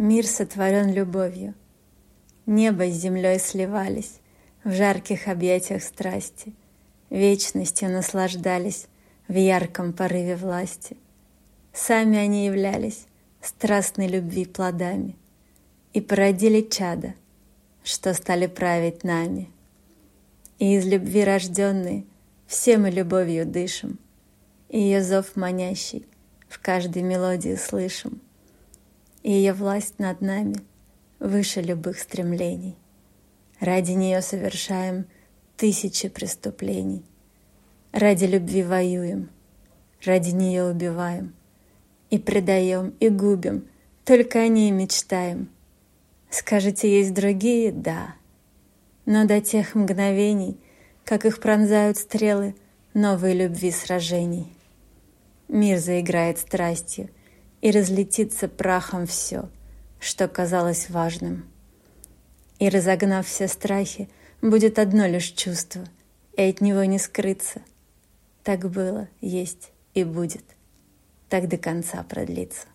Мир сотворен любовью. Небо с землей сливались В жарких объятиях страсти, Вечностью наслаждались В ярком порыве власти. Сами они являлись Страстной любви плодами И породили чада, Что стали править нами. И из любви рожденные Все мы любовью дышим, И ее зов манящий В каждой мелодии слышим — и ее власть над нами выше любых стремлений. Ради нее совершаем тысячи преступлений. Ради любви воюем, ради нее убиваем. И предаем, и губим, только о ней мечтаем. Скажете, есть другие? Да. Но до тех мгновений, как их пронзают стрелы новой любви сражений. Мир заиграет страстью — и разлетится прахом все, что казалось важным. И разогнав все страхи, будет одно лишь чувство, и от него не скрыться. Так было, есть и будет. Так до конца продлится.